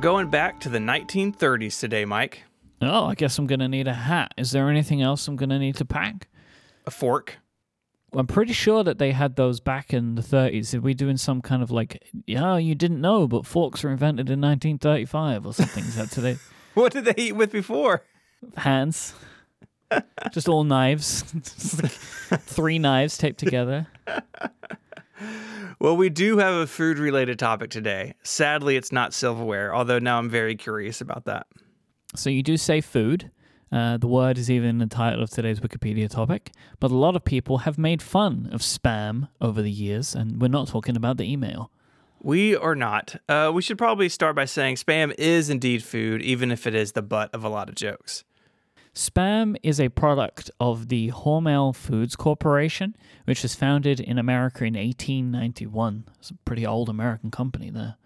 going back to the 1930s today, Mike. Oh, I guess I'm going to need a hat. Is there anything else I'm going to need to pack? A fork. I'm pretty sure that they had those back in the 30s. Are we doing some kind of like, yeah, you didn't know, but forks were invented in 1935 or something? Is that today? What did they eat with before? Hands. Just all knives. Just like three knives taped together. Well, we do have a food related topic today. Sadly, it's not silverware, although now I'm very curious about that. So you do say food. Uh, the word is even in the title of today's Wikipedia topic. But a lot of people have made fun of spam over the years, and we're not talking about the email. We are not. Uh, we should probably start by saying spam is indeed food, even if it is the butt of a lot of jokes. Spam is a product of the Hormel Foods Corporation, which was founded in America in 1891. It's a pretty old American company there.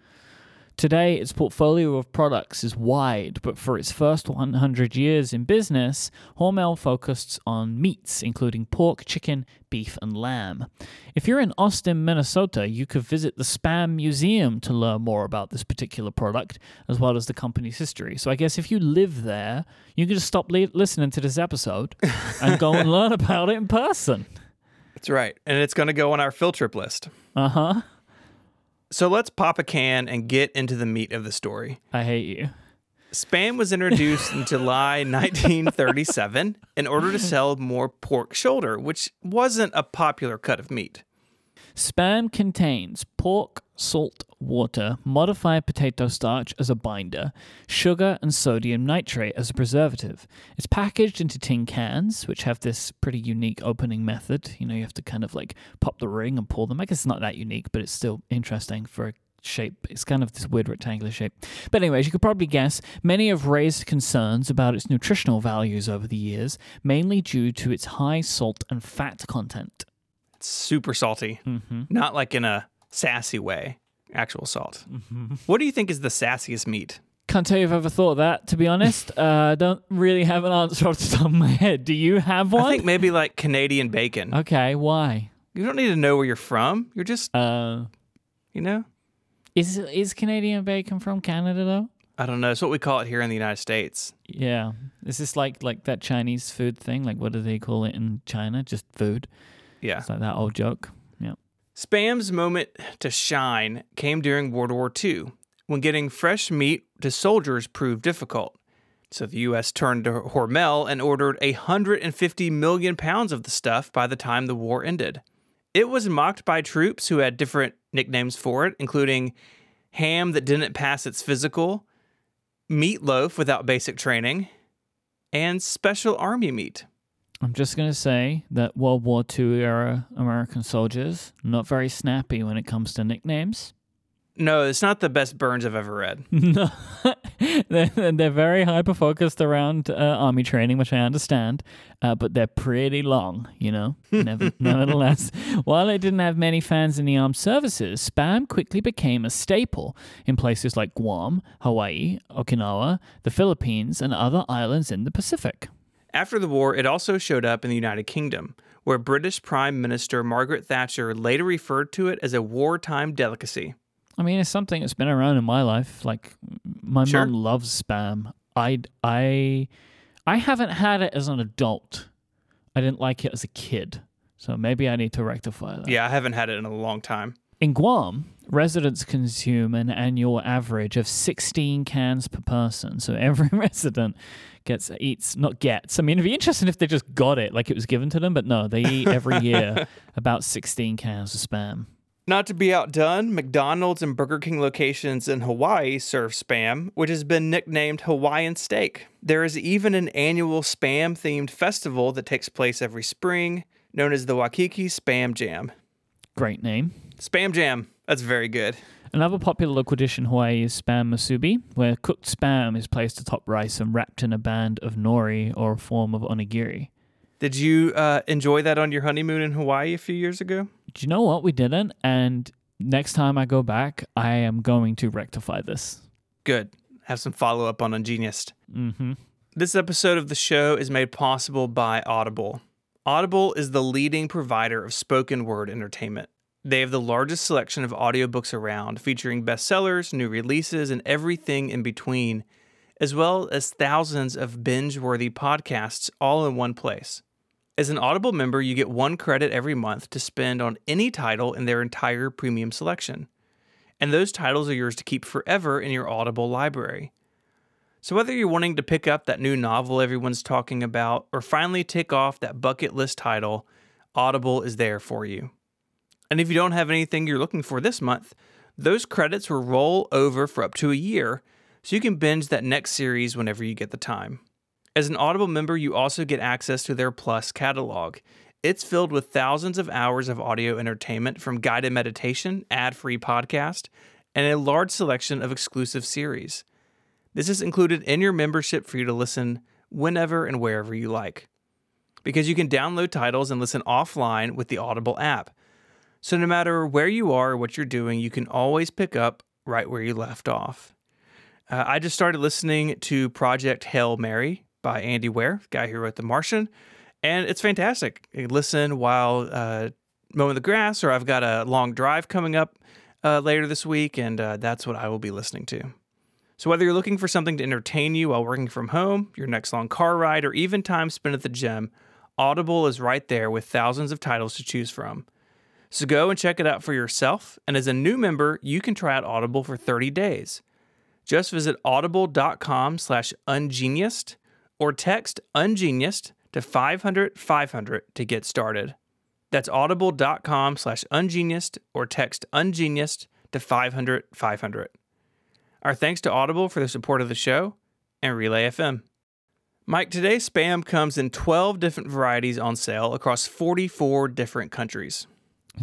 Today, its portfolio of products is wide, but for its first 100 years in business, Hormel focused on meats, including pork, chicken, beef, and lamb. If you're in Austin, Minnesota, you could visit the Spam Museum to learn more about this particular product, as well as the company's history. So I guess if you live there, you can just stop li- listening to this episode and go and learn about it in person. That's right. And it's going to go on our field trip list. Uh huh. So let's pop a can and get into the meat of the story. I hate you. Spam was introduced in July 1937 in order to sell more pork shoulder, which wasn't a popular cut of meat. Spam contains pork, salt, water, modified potato starch as a binder, sugar, and sodium nitrate as a preservative. It's packaged into tin cans, which have this pretty unique opening method. You know, you have to kind of like pop the ring and pull them. I guess it's not that unique, but it's still interesting for a shape. It's kind of this weird rectangular shape. But, anyways, you could probably guess many have raised concerns about its nutritional values over the years, mainly due to its high salt and fat content. Super salty, not like in a sassy way, actual salt. What do you think is the sassiest meat? Can't tell you if I've ever thought of that, to be honest. Uh, I don't really have an answer off the top of my head. Do you have one? I think maybe like Canadian bacon. okay, why? You don't need to know where you're from. You're just, Uh, you know, is is Canadian bacon from Canada though? I don't know. It's what we call it here in the United States. Yeah. Is this like like that Chinese food thing? Like what do they call it in China? Just food. Yeah. It's like that old joke. Yeah. Spam's moment to shine came during World War II, when getting fresh meat to soldiers proved difficult. So the U.S. turned to Hormel and ordered 150 million pounds of the stuff by the time the war ended. It was mocked by troops who had different nicknames for it, including ham that didn't pass its physical, meatloaf without basic training, and special army meat. I'm just gonna say that World War II era American soldiers not very snappy when it comes to nicknames. No, it's not the best Burns I've ever read. No, they're, they're very hyper focused around uh, army training, which I understand, uh, but they're pretty long, you know. Never, nevertheless, while it didn't have many fans in the armed services, spam quickly became a staple in places like Guam, Hawaii, Okinawa, the Philippines, and other islands in the Pacific. After the war, it also showed up in the United Kingdom, where British Prime Minister Margaret Thatcher later referred to it as a wartime delicacy. I mean, it's something that's been around in my life. Like, my Sure. mom loves spam. I, I, I haven't had it as an adult. I didn't like it as a kid. So maybe I need to rectify that. Yeah, I haven't had it in a long time. In Guam, residents consume an annual average of 16 cans per person. So every resident gets eats not gets. I mean, it'd be interesting if they just got it like it was given to them, but no, they eat every year about 16 cans of spam. Not to be outdone, McDonald's and Burger King locations in Hawaii serve spam, which has been nicknamed Hawaiian steak. There is even an annual spam themed festival that takes place every spring, known as the Waikiki Spam Jam. Great name. Spam Jam, that's very good. Another popular local dish in Hawaii is spam musubi, where cooked spam is placed atop rice and wrapped in a band of nori or a form of onigiri. Did you uh, enjoy that on your honeymoon in Hawaii a few years ago? Do you know what? We didn't. And next time I go back, I am going to rectify this. Good. Have some follow up on Ungeniused. Mm-hmm. This episode of the show is made possible by Audible. Audible is the leading provider of spoken word entertainment. They have the largest selection of audiobooks around, featuring bestsellers, new releases, and everything in between, as well as thousands of binge worthy podcasts all in one place. As an Audible member, you get one credit every month to spend on any title in their entire premium selection. And those titles are yours to keep forever in your Audible library. So, whether you're wanting to pick up that new novel everyone's talking about or finally tick off that bucket list title, Audible is there for you. And if you don't have anything you're looking for this month, those credits will roll over for up to a year so you can binge that next series whenever you get the time. As an Audible member, you also get access to their Plus catalog. It's filled with thousands of hours of audio entertainment from guided meditation, ad free podcast, and a large selection of exclusive series. This is included in your membership for you to listen whenever and wherever you like. Because you can download titles and listen offline with the Audible app. So no matter where you are or what you're doing, you can always pick up right where you left off. Uh, I just started listening to Project Hail Mary by Andy the guy who wrote The Martian, and it's fantastic. You listen while uh, mowing the grass, or I've got a long drive coming up uh, later this week, and uh, that's what I will be listening to. So, whether you're looking for something to entertain you while working from home, your next long car ride, or even time spent at the gym, Audible is right there with thousands of titles to choose from. So, go and check it out for yourself. And as a new member, you can try out Audible for 30 days. Just visit audible.com slash ungeniused or text ungeniused to 500 500 to get started. That's audible.com slash ungeniused or text ungeniused to 500 500. Our thanks to Audible for the support of the show and Relay FM. Mike, today spam comes in 12 different varieties on sale across 44 different countries.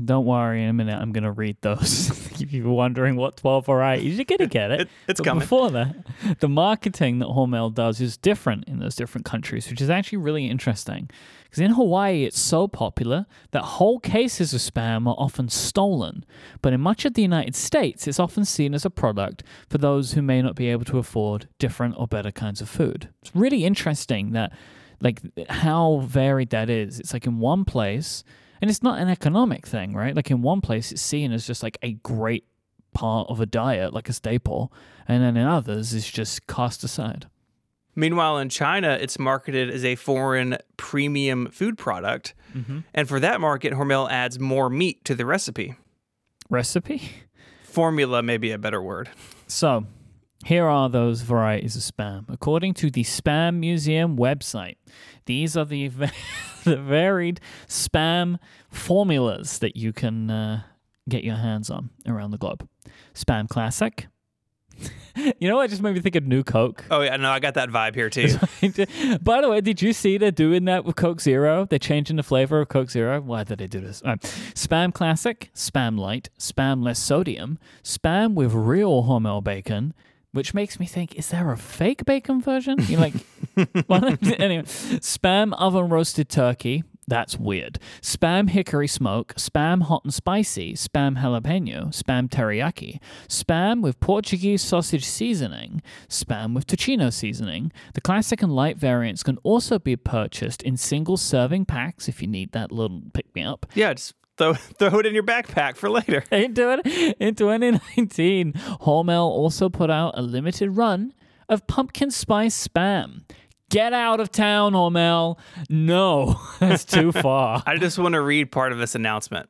Don't worry, in a minute I'm going to read those. if you were wondering what 12 is, you're going to get it. It- it's but coming. Before that, the marketing that Hormel does is different in those different countries, which is actually really interesting. Because in Hawaii, it's so popular that whole cases of spam are often stolen. But in much of the United States, it's often seen as a product for those who may not be able to afford different or better kinds of food. It's really interesting that, like, how varied that is. It's like in one place, and it's not an economic thing, right? Like in one place, it's seen as just like a great part of a diet, like a staple, and then in others, it's just cast aside. Meanwhile, in China, it's marketed as a foreign premium food product. Mm-hmm. And for that market, Hormel adds more meat to the recipe. Recipe? Formula may be a better word. So, here are those varieties of spam. According to the Spam Museum website, these are the, the varied spam formulas that you can uh, get your hands on around the globe. Spam Classic. you know what just made me think of New Coke? Oh, yeah, no, I got that vibe here too. By the way, did you see they're doing that with Coke Zero? They're changing the flavor of Coke Zero. Why did they do this? Right. Spam Classic, Spam Light, Spam Less Sodium, Spam with real Hormel bacon, which makes me think, is there a fake bacon version? You're like, anyway, Spam Oven Roasted Turkey. That's weird. Spam hickory smoke, spam hot and spicy, spam jalapeno, spam teriyaki, spam with Portuguese sausage seasoning, spam with tocino seasoning. The classic and light variants can also be purchased in single serving packs if you need that little pick me up. yeah, just throw, throw it in your backpack for later. It in 2019, Hormel also put out a limited run of pumpkin spice spam. Get out of town, Hormel. No, that's too far. I just want to read part of this announcement.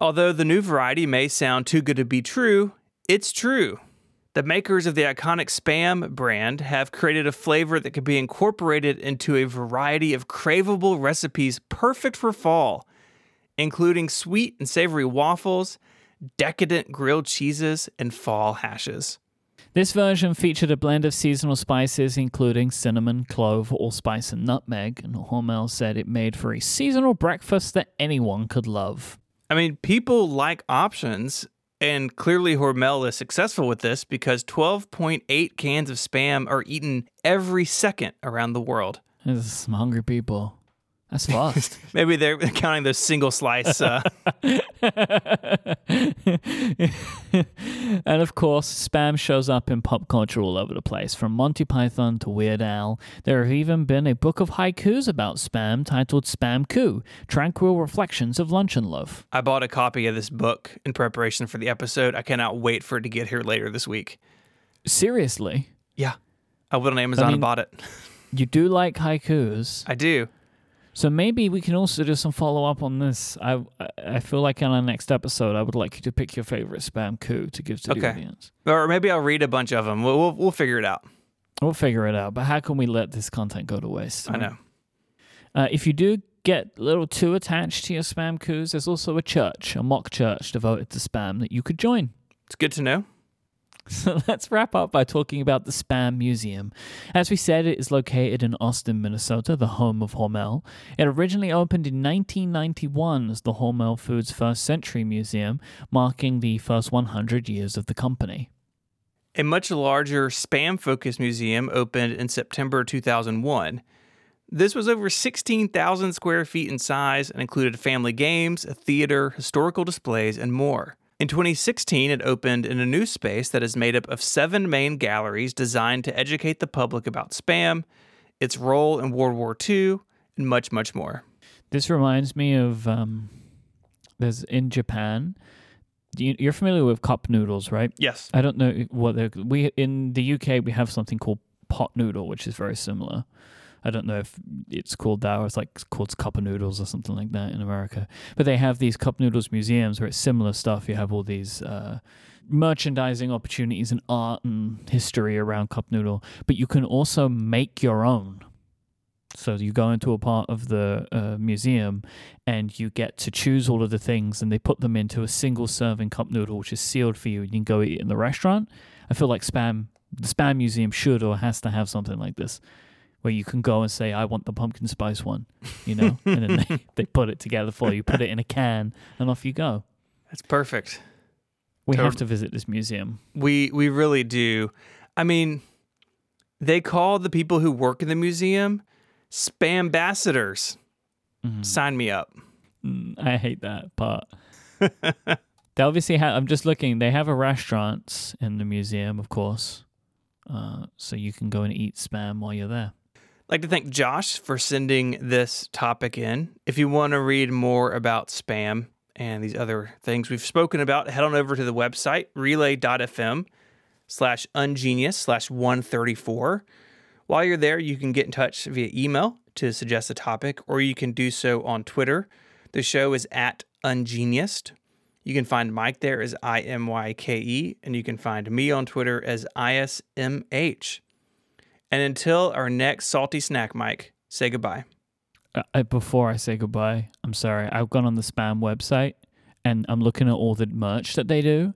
Although the new variety may sound too good to be true, it's true. The makers of the iconic Spam brand have created a flavor that could be incorporated into a variety of craveable recipes perfect for fall, including sweet and savory waffles, decadent grilled cheeses, and fall hashes. This version featured a blend of seasonal spices, including cinnamon, clove, allspice, and nutmeg, and Hormel said it made for a seasonal breakfast that anyone could love. I mean, people like options, and clearly Hormel is successful with this because 12.8 cans of spam are eaten every second around the world. There's some hungry people. That's fast. Maybe they're counting those single slice. Uh, and of course, spam shows up in pop culture all over the place, from Monty Python to Weird Al. There have even been a book of haikus about spam titled Spam-ku Tranquil Reflections of Luncheon Loaf. I bought a copy of this book in preparation for the episode. I cannot wait for it to get here later this week. Seriously? Yeah. I went on Amazon mean- and bought it. You do like haikus. I do. So maybe we can also do some follow up on this. I I feel like on our next episode, I would like you to pick your favorite spam-ku to give to the Okay. audience. Or maybe I'll read a bunch of them. We'll, we'll, we'll figure it out. We'll figure it out. But how can we let this content go to waste? I know. Uh, if you do get a little too attached to your spam-kus, there's also a church, a mock church devoted to spam that you could join. It's good to know. So let's wrap up by talking about the Spam Museum. As we said, it is located in Austin, Minnesota, the home of Hormel. It originally opened in 1991 as the Hormel Foods First Century Museum, marking the first 100 years of the company. A much larger spam focused museum opened in September 2001. This was over 16,000 square feet in size and included family games, a theater, historical displays, and more. In 2016, it opened in a new space that is made up of seven main galleries designed to educate the public about spam, its role in World War II, and much, much more. This reminds me of um, there's in Japan. You- You're familiar with cup noodles, right? Yes. I don't know what they're. We in the UK we have something called pot noodle, which is very similar. I don't know if it's called that or it's like called cup of noodles or something like that in America. But they have these cup noodles museums where it's similar stuff. You have all these uh, merchandising opportunities and art and history around cup noodle, but you can also make your own. So you go into a part of the uh, museum and you get to choose all of the things and they put them into a single serving cup noodle which is sealed for you and you can go eat in the restaurant. I feel like spam the spam museum should or has to have something like this where you can go and say I want the pumpkin spice one, you know, and then they, they put it together for you, put it in a can and off you go. That's perfect. We have to visit this museum. We we really do. I mean, they call the people who work in the museum spam ambassadors. Mhm. Sign me up. Mm, I hate that part. they obviously have. I'm just looking. They have a restaurant in the museum, of course, uh, so you can go and eat spam while you're there. Like to thank Josh for sending this topic in. If you want to read more about spam and these other things we've spoken about, head on over to the website relay.fm slash ungeniused slash 134. While you're there, you can get in touch via email to suggest a topic, or you can do so on Twitter. The show is at ungeniused. You can find Mike there as I M Y K E, and you can find me on Twitter as ISMH. And until our next salty snack, Mike, say goodbye. Uh, uh, before I say goodbye, I'm sorry. I've gone on the spam website and I'm looking at all the merch that they do.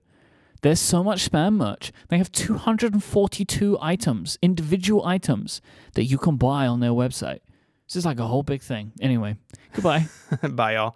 There's so much spam merch. They have 242 items, individual items that you can buy on their website. This is like a whole big thing. Anyway, goodbye. Bye, y'all.